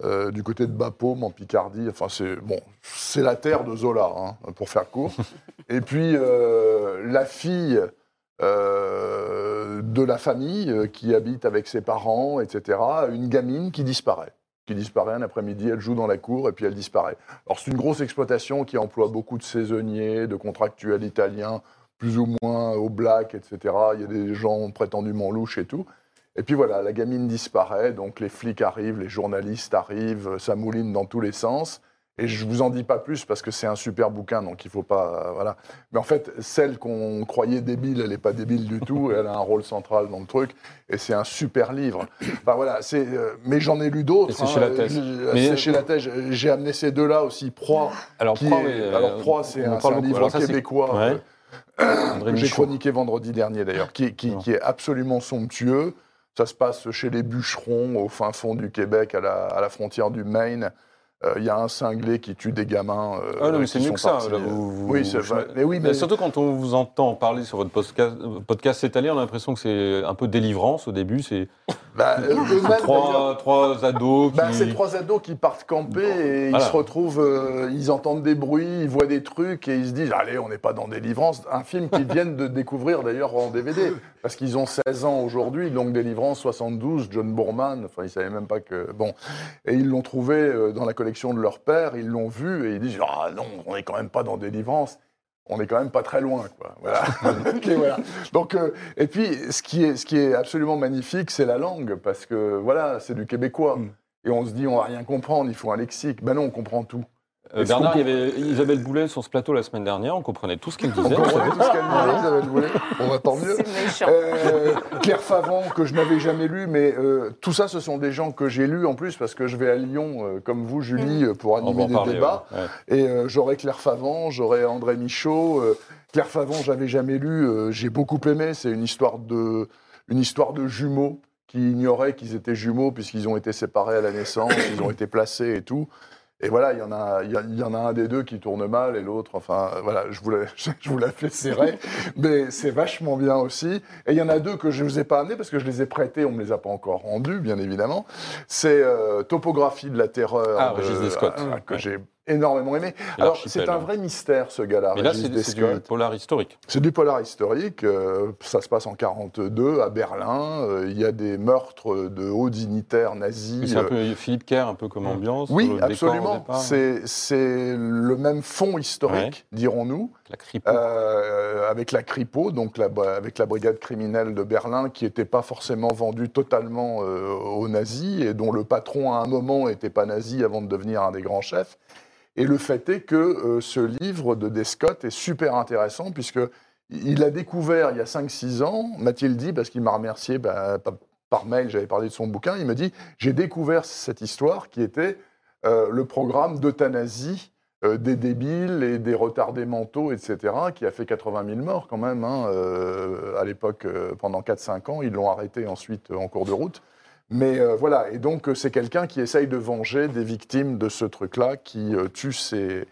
euh, du côté de Bapaume en Picardie. Enfin c'est bon, c'est la terre de Zola hein, pour faire court. Et puis euh, la fille. euh, de la famille qui habite avec ses parents, etc., une gamine qui disparaît qui disparaît un après-midi, elle joue dans la cour et puis elle disparaît. Alors c'est une grosse exploitation qui emploie beaucoup de saisonniers, de contractuels italiens, plus ou moins au black, etc. Il y a des gens prétendument louches et tout. Et puis voilà, la gamine disparaît, donc les flics arrivent, les journalistes arrivent, ça mouline dans tous les sens. Et je vous en dis pas plus parce que c'est un super bouquin, donc il faut pas. euh, voilà. Mais en fait, celle qu'on croyait débile, elle n'est pas débile du tout. Elle a un rôle central dans le truc, et c'est un super livre. Enfin voilà, c'est. euh, mais j'en ai lu d'autres. Et c'est chez Lattès. Je- Mais- C'est chez Lattès. J'ai amené ces deux-là aussi. Proie. Alors, Qui Proie, est- oui, euh, alors Proie, c'est un, livre Alors ça, c'est- québécois. Ouais. euh, que j'ai chroniqué vendredi dernier d'ailleurs, qui, qui- qui est absolument somptueux. Ça se passe chez les bûcherons, au fin fond du Québec, à la, à la frontière du Maine. Euh, Il y a un cinglé qui tue des gamins. euh, Ah non, mais c'est mieux que ça. partis, là, euh, vous- vous- oui, c'est vrai. Mais oui, mais Mais surtout quand on vous entend parler sur votre podcast, podcast cette année, on a l'impression que c'est un peu délivrance au début. C'est bah, euh, eux-mêmes, d'ailleurs, trois, trois ados qui. Bah, c'est trois ados qui partent camper et Voilà. ils se retrouvent, euh, ils entendent des bruits, ils voient des trucs et ils se disent Allez, on n'est pas dans Délivrance. Un film qu'ils viennent de découvrir d'ailleurs en DVD parce qu'ils ont 16 ans aujourd'hui, donc Délivrance 72, John Boorman, enfin ils savaient même pas que. Bon. Et ils l'ont trouvé euh, dans la collection de leur père, ils l'ont vu et ils disent Ah non, on n'est quand même pas dans Délivrance. On est quand même pas très loin, quoi. Voilà. Donc, euh, et puis, ce qui est, ce qui est absolument magnifique, c'est la langue, parce que voilà, c'est du québécois. Mm. Et on se dit, on va rien comprendre, il faut un lexique. Ben non, on comprend tout. Euh, Bernard, il y avait Isabelle Boulet sur ce plateau la semaine dernière. On comprenait tout ce qu'elle On disait. comprend tout ce qu'elle disait, Isabelle Boulet. On va tant mieux. Euh, Claire Favant, que je n'avais jamais lu, mais euh, tout ça, ce sont des gens que j'ai lus en plus, parce que je vais à Lyon, euh, comme vous, Julie, euh, pour On animer des parler. débats. ouais. Ouais. Et euh, j'aurai Claire Favant, j'aurai André Michaud. euh, Claire Favant, j'avais jamais lu, euh, j'ai beaucoup aimé. C'est une histoire de, une histoire de jumeaux qui ignoraient qu'ils étaient jumeaux puisqu'ils ont été séparés à la naissance, ils ont été placés et tout. Et voilà, il y en a, il y, en a un des deux qui tourne mal et l'autre, enfin, voilà, je vous la, je vous la fais serrer, mais c'est vachement bien aussi. Et il y en a deux que je ne vous ai pas amenés parce que je les ai prêtés, on ne me les a pas encore rendus, bien évidemment. C'est euh, Topographie de la terreur Ah, de- Descott. ah, que Ouais. j'ai énormément aimé. Alors, c'est un vrai mystère, ce gars-là. Mais là, c'est du polar historique. C'est du polar historique. Euh, ça se passe en 42 à Berlin. Euh, il y a des meurtres de hauts dignitaires nazis. C'est un peu Philippe Kerr, un peu comme mm. ambiance. Oui, absolument. C'est le même fond historique, dirons-nous. La euh, avec la Kripo, donc avec la brigade criminelle de Berlin, qui n'était pas forcément vendue totalement aux nazis et dont le patron, à un moment, n'était pas nazi avant de devenir un des grands chefs. Et le fait est que euh, ce livre de Descott est super intéressant, puisque il a découvert il y a 5-6 ans, Mathilde dit, parce qu'il m'a remercié bah, par mail, j'avais parlé de son bouquin, il me dit J'ai découvert cette histoire qui était euh, le programme d'euthanasie euh, des débiles et des retardés mentaux, etc., qui a fait 80 000 morts quand même, hein, à l'époque, pendant 4-5 ans. Ils l'ont arrêté ensuite en cours de route. Mais euh, voilà, et donc euh, c'est quelqu'un qui essaye de venger des victimes de ce truc-là, qui euh, tue ses,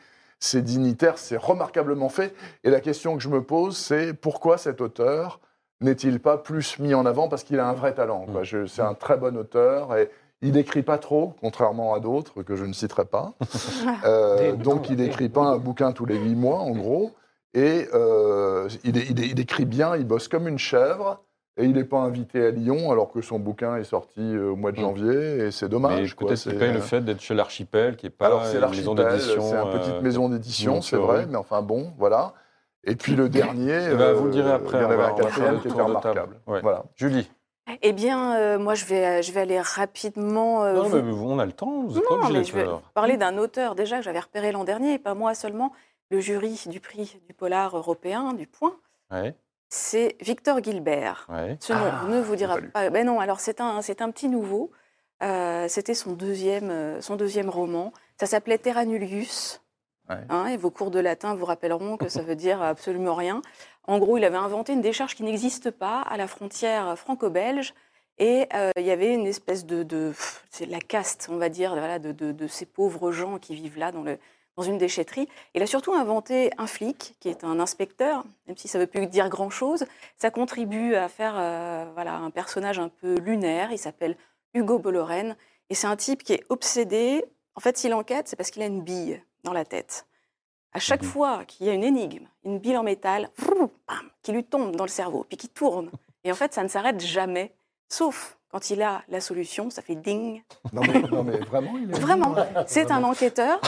dignitaires. C'est remarquablement fait. Et la question que je me pose, c'est pourquoi cet auteur n'est-il pas plus mis en avant? Parce qu'il a un vrai talent. Mm. C'est un très bon auteur. Et, il n'écrit pas trop, contrairement à d'autres que je ne citerai pas. donc il n'écrit pas un bouquin tous les huit mois, en gros. Et il, il, écrit bien, il bosse comme une chèvre. Et il n'est pas invité à Lyon alors que son bouquin est sorti euh, au mois de janvier et c'est dommage. Peut-être c'est le euh, fait d'être chez l'Archipel qui n'est pas une maison d'édition. C'est une petite euh, maison d'édition, c'est vrai, mais enfin bon, voilà. Et puis le dernier, eh ben, vous le direz après, il y en avait un quatrième qui était remarquable. Voilà. Julie eh bien, moi, je vais, je vais aller rapidement. non, mais on a le temps, vous êtes non, mais je vais parler d'un auteur déjà que j'avais repéré l'an dernier, et pas moi seulement, le jury du prix du polar européen, du Point. Ouais c'est Victor Gilbert. Ce nom ah, ne vous dira pas. Ben non, alors c'est un, c'est un petit nouveau. Euh, c'était son deuxième, euh, son deuxième roman. Ça s'appelait Terra Hein, et vos cours de latin vous rappelleront que ça veut dire absolument rien. En gros, il avait inventé une décharge qui n'existe pas à la frontière franco-belge. Et euh, il y avait une espèce de, c'est la caste, on va dire, de, ces pauvres gens qui vivent là dans une déchetterie. Il a surtout inventé un flic, qui est un inspecteur, même si ça ne veut plus dire grand-chose. Ça contribue à faire euh, voilà, un personnage un peu lunaire. Il s'appelle Hugo Bolloren. Et c'est un type qui est obsédé. En fait, s'il enquête, c'est parce qu'il a une bille dans la tête. À chaque mhm. fois qu'il y a une énigme, une bille en métal, qui lui tombe dans le cerveau, puis qui tourne. Et en fait, ça ne s'arrête jamais, sauf quand il a la solution, ça fait ding. Non mais, non mais vraiment, il est Vraiment. C'est un enquêteur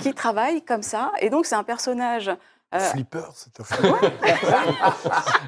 qui travaille comme ça. Et donc, c'est un personnage. Euh... Flipper, c'est un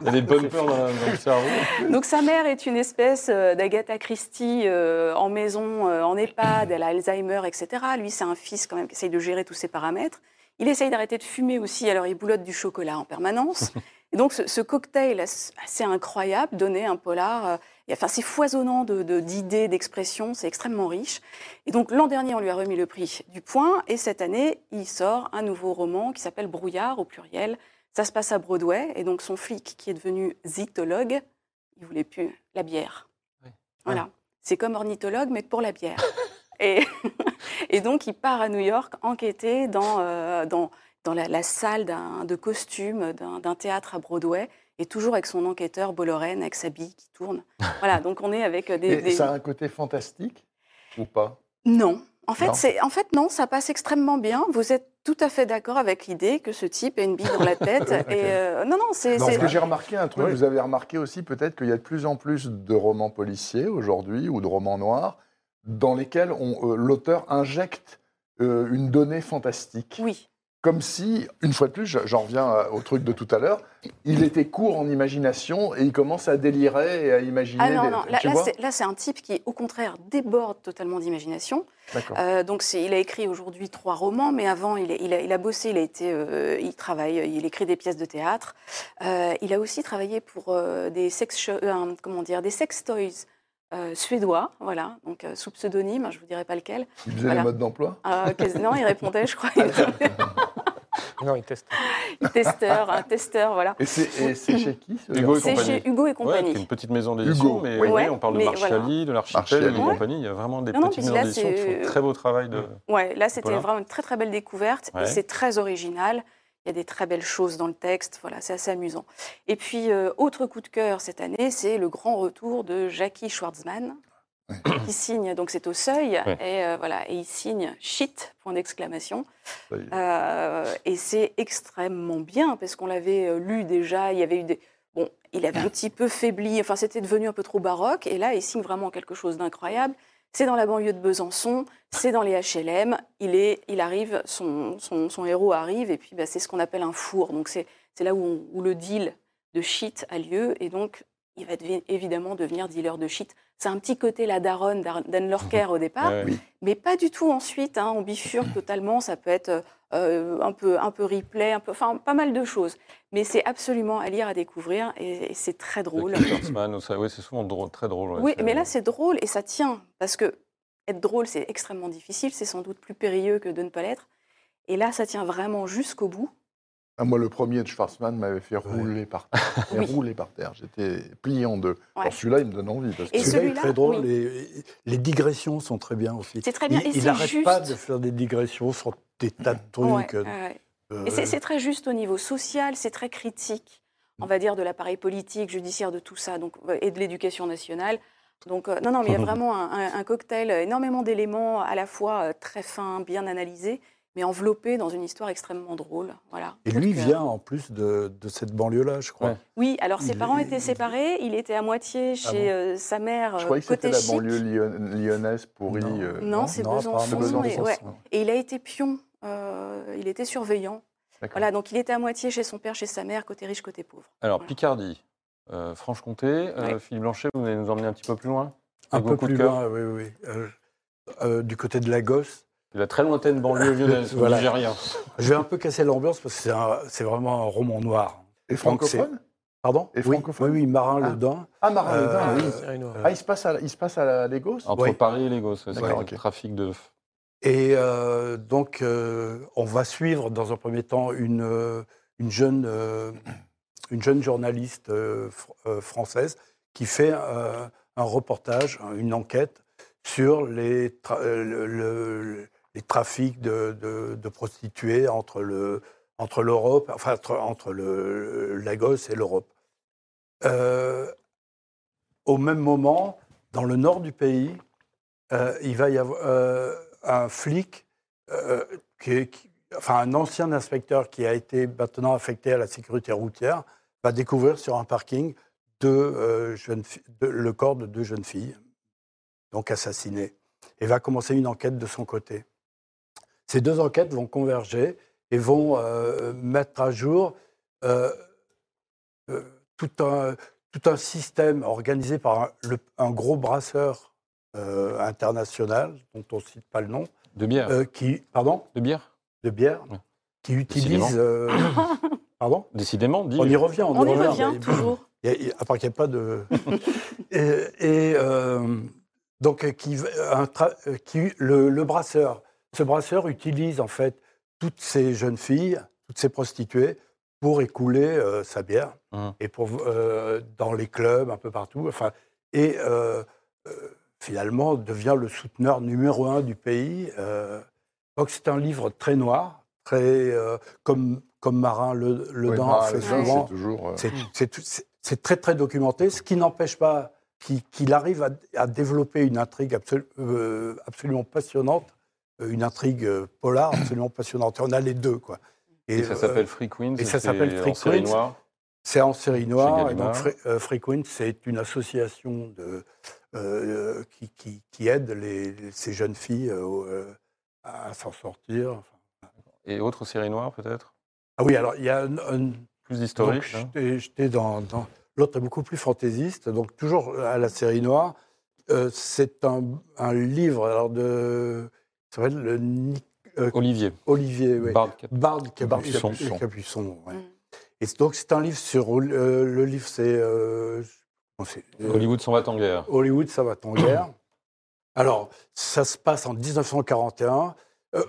Il y a des bonnes peurs dans, le cerveau. Donc, sa mère est une espèce euh, d'Agatha Christie euh, en maison, euh, en EHPAD, elle a Alzheimer, etc. Lui, c'est un fils quand même qui essaye de gérer tous ses paramètres. Il essaye d'arrêter de fumer aussi, alors il boulotte du chocolat en permanence. Et donc, ce, ce cocktail assez incroyable donnait un polar enfin, c'est foisonnant d'idées, de, d'expressions, c'est extrêmement riche. Et donc l'an dernier, on lui a remis le prix du Point, et cette année, il sort un nouveau roman qui s'appelle Brouillard au pluriel. Ça se passe à Broadway, et donc son flic, qui est devenu zytologue, il voulait plus la bière. Voilà, c'est comme ornithologue, mais pour la bière. et, et, donc il part à New York enquêter dans, euh, dans, dans la, la salle de costume d'un théâtre à Broadway et toujours avec son enquêteur Bollorène, avec sa bille qui tourne. Voilà, donc on est avec des. des... Ça a un côté fantastique ou pas? Non. En fait, c'est, en fait, non, ça passe extrêmement bien. Vous êtes tout à fait d'accord avec l'idée que ce type a une bille dans la tête. et euh, non, non, c'est. Parce que j'ai remarqué un truc. Vous avez remarqué aussi peut-être qu'il y a de plus en plus de romans policiers aujourd'hui ou de romans noirs dans lesquels euh, l'auteur injecte euh, une donnée fantastique. Oui comme si, une fois de plus, j'en reviens au truc de tout à l'heure, il était court en imagination et il commence à délirer et à imaginer. Ah non, non, là, c'est un type qui, au contraire, déborde totalement d'imagination. Euh, donc il a écrit aujourd'hui trois romans, mais avant, il, il, a, bossé, il, a été, euh, il travaille, il écrit des pièces de théâtre. Euh, il a aussi travaillé pour des, sex comment dire, des sex toys. Suédois, voilà, donc sous pseudonyme, je vous dirai pas lequel. Il faisait les modes d'emploi Non, il répondait, je crois. Non, il teste. testeur, un testeur, voilà. Et c'est chez qui Hugo et C'est chez Hugo et compagnie. une petite maison d'édition, mais oui, on parle de Marchali, de l'Archipel, de compagnie. Il y a vraiment des petites maisons d'édition qui font un très beau travail de. Ouais, là c'était vraiment une très très belle découverte et c'est très original. Il y a des très belles choses dans le texte, voilà, c'est assez amusant. Et puis, euh, autre coup de cœur cette année, c'est le grand retour de Jackie Schwartzman. qui signe, donc c'est au seuil, et euh, voilà, et il signe shit, point d'exclamation. Euh, et c'est extrêmement bien, parce qu'on l'avait lu déjà, il y avait eu des. Bon, il avait un petit peu faibli, enfin c'était devenu un peu trop baroque, et là il signe vraiment quelque chose d'incroyable. C'est dans la banlieue de Besançon, c'est dans les HLM, il, est, il arrive, son, héros arrive, et puis bah, c'est ce qu'on appelle un four, donc c'est là où, où le deal de shit a lieu, et donc il va évidemment devenir dealer de shit. C'est un petit côté la daronne d'Anne Lorker au départ, mais pas du tout ensuite. Hein, on bifurque totalement. Ça peut être euh, un, peu, un peu replay, un peu, enfin pas mal de choses. Mais c'est absolument à lire, à découvrir, et, c'est très drôle. oui, c'est souvent drôle, très drôle. oui, mais là c'est drôle et ça tient parce que être drôle c'est extrêmement difficile. C'est sans doute plus périlleux que de ne pas l'être. Et là, ça tient vraiment jusqu'au bout. Ah, moi, le premier de Schwarzman m'avait fait rouler par terre. rouler par terre. J'étais plié en deux. celui-là, il me donne envie. Parce que celui-là est très drôle. Les, digressions sont très bien aussi. C'est très bien. Il n'arrête pas de faire des digressions sur des tas de trucs. Euh, et c'est très juste au niveau social, c'est très critique, on va dire, de l'appareil politique, judiciaire, de tout ça, donc, et de l'éducation nationale. Donc, euh, non, non, mais il y a vraiment un, un cocktail, énormément d'éléments à la fois euh, très fins, bien analysés, mais enveloppé dans une histoire extrêmement drôle. Voilà. Et lui vient en plus de, cette banlieue-là, je crois. Oui, alors ses parents étaient séparés, il était à moitié ah chez euh, sa mère. Je croyais que c'était la banlieue lyonnaise pourrie. Non, euh, non, c'est Besançon. Et, et, il a été pion, euh, il était surveillant. Voilà, donc il était à moitié chez son père, chez sa mère, côté riche, côté pauvre. Alors, Picardie, Franche-Comté, Philippe Blanchet, vous allez nous emmener un petit peu plus loin? Un peu plus loin, oui, oui. du côté de Lagos, la très lointaine banlieue lyonnaise, voilà. Je vais un peu casser l'ambiance parce que c'est vraiment un roman noir. Et francophone? Pardon? Et francophone? Oui, oui Marin ah. Le Dain. Ah, Marin Le Dain, oui. Ah, il se passe à, il se passe à Lagos? Entre Paris et Lagos, c'est ça, trafic de... Et euh, donc, euh, on va suivre dans un premier temps une, euh, une, jeune, une jeune journaliste française qui fait un reportage, une enquête sur les, le, les de, prostituées entre le entre l'Europe, enfin entre, le Lagos et l'Europe. Euh, au même moment, dans le nord du pays, euh, il va y avoir euh, un flic, qui, enfin un ancien inspecteur qui a été maintenant affecté à la sécurité routière, va découvrir sur un parking le corps de deux jeunes filles, donc assassinées, et va commencer une enquête de son côté. Ces deux enquêtes vont converger et vont euh, mettre à jour euh, euh, tout, un, tout un système organisé par un, gros brasseur international, dont on ne cite pas le nom. De bière. qui, pardon? De bière De bière. Qui utilise. pardon? Décidément, On y revient, on, y revient, toujours. à part qu'il n'y a pas de. et, donc, qui, un qui le, le, brasseur ce brasseur utilise en fait toutes ces jeunes filles, toutes ces prostituées, pour écouler euh, sa bière mmh. et pour euh, dans les clubs un peu partout. Enfin, et euh, finalement devient le souteneur numéro un du pays. donc c'est un livre très noir, très comme comme Marin Le, le fait souvent. C'est très très documenté, ce qui n'empêche pas qu'il arrive à, à, développer une intrigue absolument passionnante une intrigue euh, polar absolument passionnante. on a les deux, quoi. Et, ça s'appelle Free Queens. Et ça s'appelle Free Queens. C'est en série noire. Et donc Free, Queens, c'est une association de, euh, qui, qui, aide les, ces jeunes filles à s'en sortir. Et autre série noire, peut-être? Ah oui, alors il y a un, plus historique. Hein. J'étais dans, dans l'autre est beaucoup plus fantaisiste, donc toujours à la série noire. c'est un, un, livre alors de ça s'appelle le euh, Olivier. Olivier, oui. Bard, Capuçon. Capuçon ouais. Et donc c'est un livre sur euh, le livre c'est euh, Hollywood ça va en guerre. Hollywood ça va en guerre. Alors ça se passe en 1941.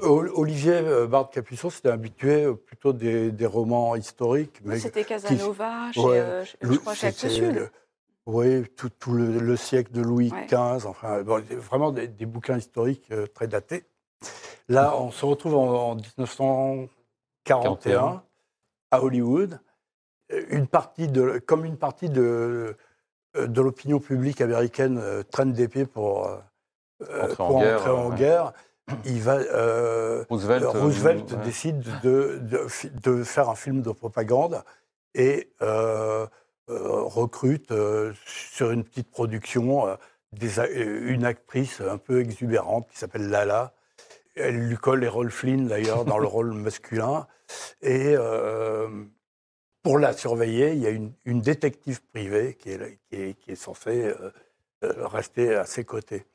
Olivier Bard Capuçon s'était habitué plutôt des, des, romans historiques. C'était Casanova, chez, je crois chez Actes Sud. Oui, tout, tout le, siècle de Louis XV, enfin, vraiment des, bouquins historiques très datés. Là, on se retrouve en, 1941 à Hollywood. Une partie de, comme une partie de, de l'opinion publique américaine traîne des pieds pour, entrer en guerre. En guerre il va, Roosevelt, décide de, de, faire un film de propagande et recrute sur une petite production une actrice un peu exubérante qui s'appelle Lala. Elle lui colle Errol Flynn d'ailleurs dans le rôle masculin. Et pour la surveiller, il y a une, détective privée qui est, qui est, censée euh, euh, rester à ses côtés.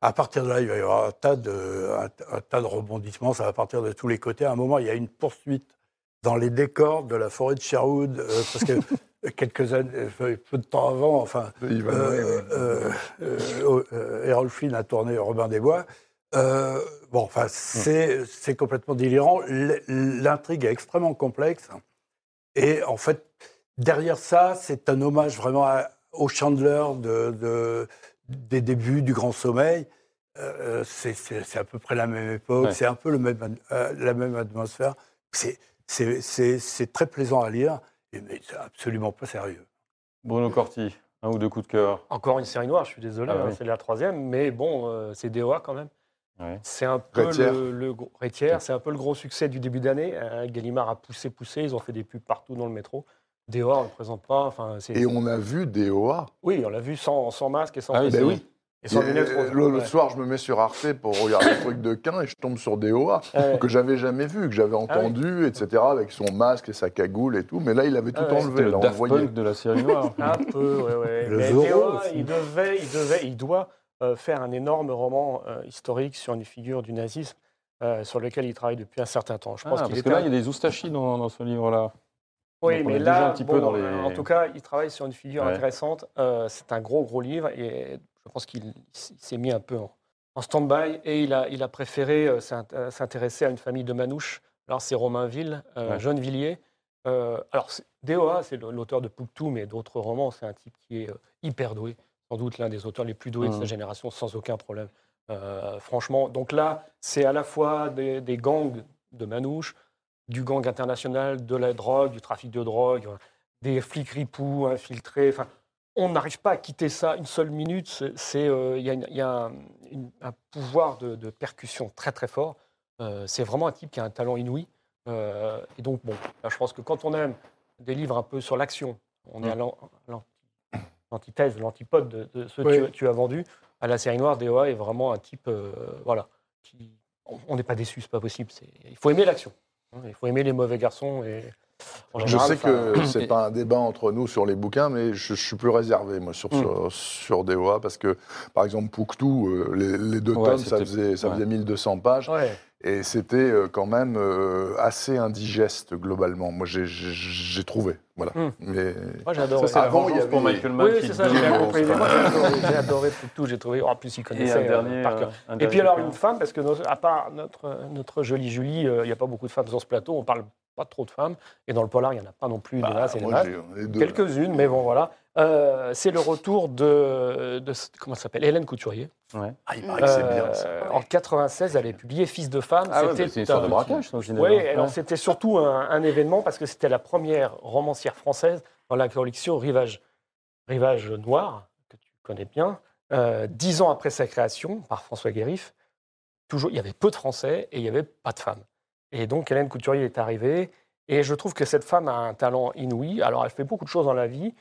À partir de là, il va y avoir un tas, de, un, tas de rebondissements, ça va partir de tous les côtés. À un moment, il y a une poursuite dans les décors de la forêt de Sherwood, euh, parce que quelques années, peu de temps avant, enfin, Errol Flynn a tourné Robin des Bois. bon, enfin, c'est complètement délirant. L'intrigue est extrêmement complexe. Et en fait, derrière ça, c'est un hommage vraiment au Chandler de, des débuts du Grand Sommeil. Euh, c'est à peu près la même époque, c'est un peu le même, euh, la même atmosphère. C'est très plaisant à lire, mais c'est absolument pas sérieux. Bruno Corti, un ou deux coups de cœur Encore une série noire, je suis désolé, ah hein, c'est la troisième, mais bon, euh, c'est DOA quand même. C'est un peu le, le c'est un peu le gros succès du début d'année. Hein, Gallimard a poussé, poussé, ils ont fait des pubs partout dans le métro. DOA, on ne présente pas. Enfin, et on a vu DOA Oui, on l'a vu sans, sans, masque et sans ah, ben oui. Et sans lunettes. Le, soir, je me mets sur Arte pour regarder le truc de Quin et je tombe sur DOA, que j'avais jamais vu, que j'avais ah entendu, etc., avec son masque et sa cagoule et tout. Mais là, il avait tout enlevé. le Daft Punk de la série noire. un peu, oui, oui. Mais DOA, il devait, il devait, il doit euh, faire un énorme roman euh, historique sur une figure du nazisme euh, sur lequel il travaille depuis un certain temps. Je pense ah, parce que là, il y a des oustachis dans, ce livre-là. Oui, mais là, un petit peu dans les... en tout cas, il travaille sur une figure intéressante. c'est un gros, gros livre et je pense qu'il s'est mis un peu en, stand-by et il a, il a préféré s'intéresser à une famille de manouches. Alors, c'est Romainville, euh, John Villiers. alors, DOA, c'est l'auteur de Pouctou, mais d'autres romans. C'est un type qui est hyper doué sans doute l'un des auteurs les plus doués de sa mmh. génération, sans aucun problème. Euh, franchement, donc là, c'est à la fois des, gangs de manouches, du gang international, de la drogue, du trafic de drogue, des flics ripoux infiltrés. Enfin, on n'arrive pas à quitter ça une seule minute. Euh, il y, a, un, pouvoir de, percussion très très fort. Euh, c'est vraiment un type qui a un talent inouï. et donc, bon, je pense que quand on aime des livres un peu sur l'action, on est à l'antithèse, l'antipode de, ce que tu, as vendu. À la série noire, DOA est vraiment un type, euh, voilà, qui, on n'est pas déçu, c'est pas possible. Il faut aimer l'action. Hein, il faut aimer les mauvais garçons et je sais que c'est pas un débat entre nous sur les bouquins, mais je, suis plus réservé moi sur, mm. sur, DOA parce que par exemple Pouctou, euh, les, deux tomes, ça faisait, ça faisait 1200 pages. Et c'était euh, quand même euh, assez indigeste globalement. Moi, j'ai trouvé. Voilà. Mm. Mais moi, j'adore. Ça, c'est avant, il y avait... pour Michael Mann. Oui, c'est ça, j'ai compris. Moi, j'ai adoré, tout. J'ai trouvé. En plus, il connaissait et, dernier, par cœur. et puis alors, une femme, parce que à part notre, notre jolie Julie, il n'y a pas beaucoup de femmes sur ce plateau. On parle pas trop de femmes. Et dans le polar, il n'y en a pas non plus bah, des Quelques-unes, mais bon, voilà. Euh, c'est le retour de, de comment ça s'appelle Hélène Couturier. Ouais. Ah, il paraît que c'est bien. Ça. Euh, en 96, elle avait publié Fils de femme. Ah c'était une sorte de braquage. Oui, c'était surtout un, événement parce que c'était la première romancière française dans la collection Rivage, Rivage Noir, que tu connais bien. Euh, dix ans après sa création par François Guérif, toujours, il y avait peu de Français et il n'y avait pas de femmes. Et donc Hélène Couturier est arrivée. Et je trouve que cette femme a un talent inouï. Alors elle fait beaucoup de choses dans la vie.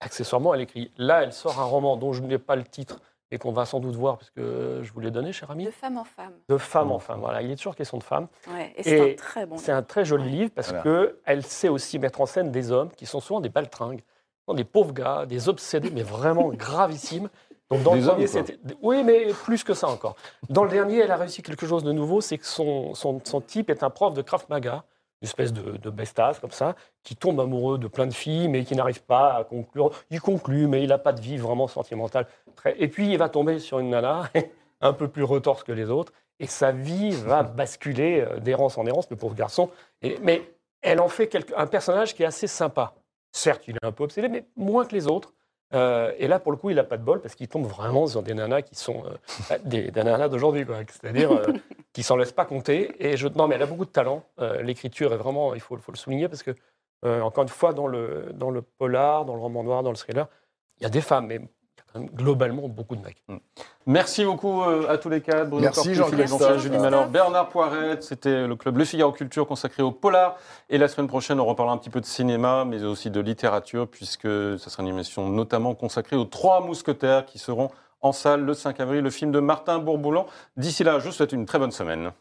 Accessoirement, elle écrit. Là, elle sort un roman dont je n'ai pas le titre et qu'on va sans doute voir, parce que je vous l'ai donné, cher ami. De femme en femme. De femme en femme, voilà. Il est toujours question de femme. Ouais, et c'est un très bon C'est un très joli livre parce que qu'elle sait aussi mettre en scène des hommes qui sont souvent des baltringues, des pauvres gars, des obsédés, mais vraiment gravissimes. Donc dans le premier. Oui, mais plus que ça encore. Dans le dernier, elle a réussi quelque chose de nouveau c'est que son, son, son, type est un prof de Krav Maga une espèce de, de bestasse comme ça, qui tombe amoureux de plein de filles, mais qui n'arrive pas à conclure. Il conclut, mais il n'a pas de vie vraiment sentimentale. Et puis, il va tomber sur une nana un peu plus retorse que les autres, et sa vie va basculer euh, d'errance en errance, le pauvre garçon. Et, mais elle en fait un personnage qui est assez sympa. Certes, il est un peu obsédé, mais moins que les autres. Euh, et là, pour le coup, il n'a pas de bol parce qu'il tombe vraiment sur des nanas qui sont euh, bah, des, nanas d'aujourd'hui, c'est-à-dire euh, qui s'en laissent pas compter. Et je, non, mais elle a beaucoup de talent. L'écriture est vraiment, il faut, faut, le souligner parce que, encore une fois, dans le, dans le polar, dans le roman noir, dans le thriller, Il y a des femmes, mais globalement beaucoup de mecs. Mm. Merci beaucoup euh, à tous les quatre. Bruno Merci Jean-Christophe. Julie Malor, Bernard Poirette. C'était le club Le Figaro Culture consacré au polar. Et la semaine prochaine, on reparlera un petit peu de cinéma, mais aussi de littérature, puisque ce sera une émission notamment consacrée aux trois mousquetaires qui seront en salle le 5 avril, le film de Martin Bourboulan. D'ici là, je vous souhaite une très bonne semaine.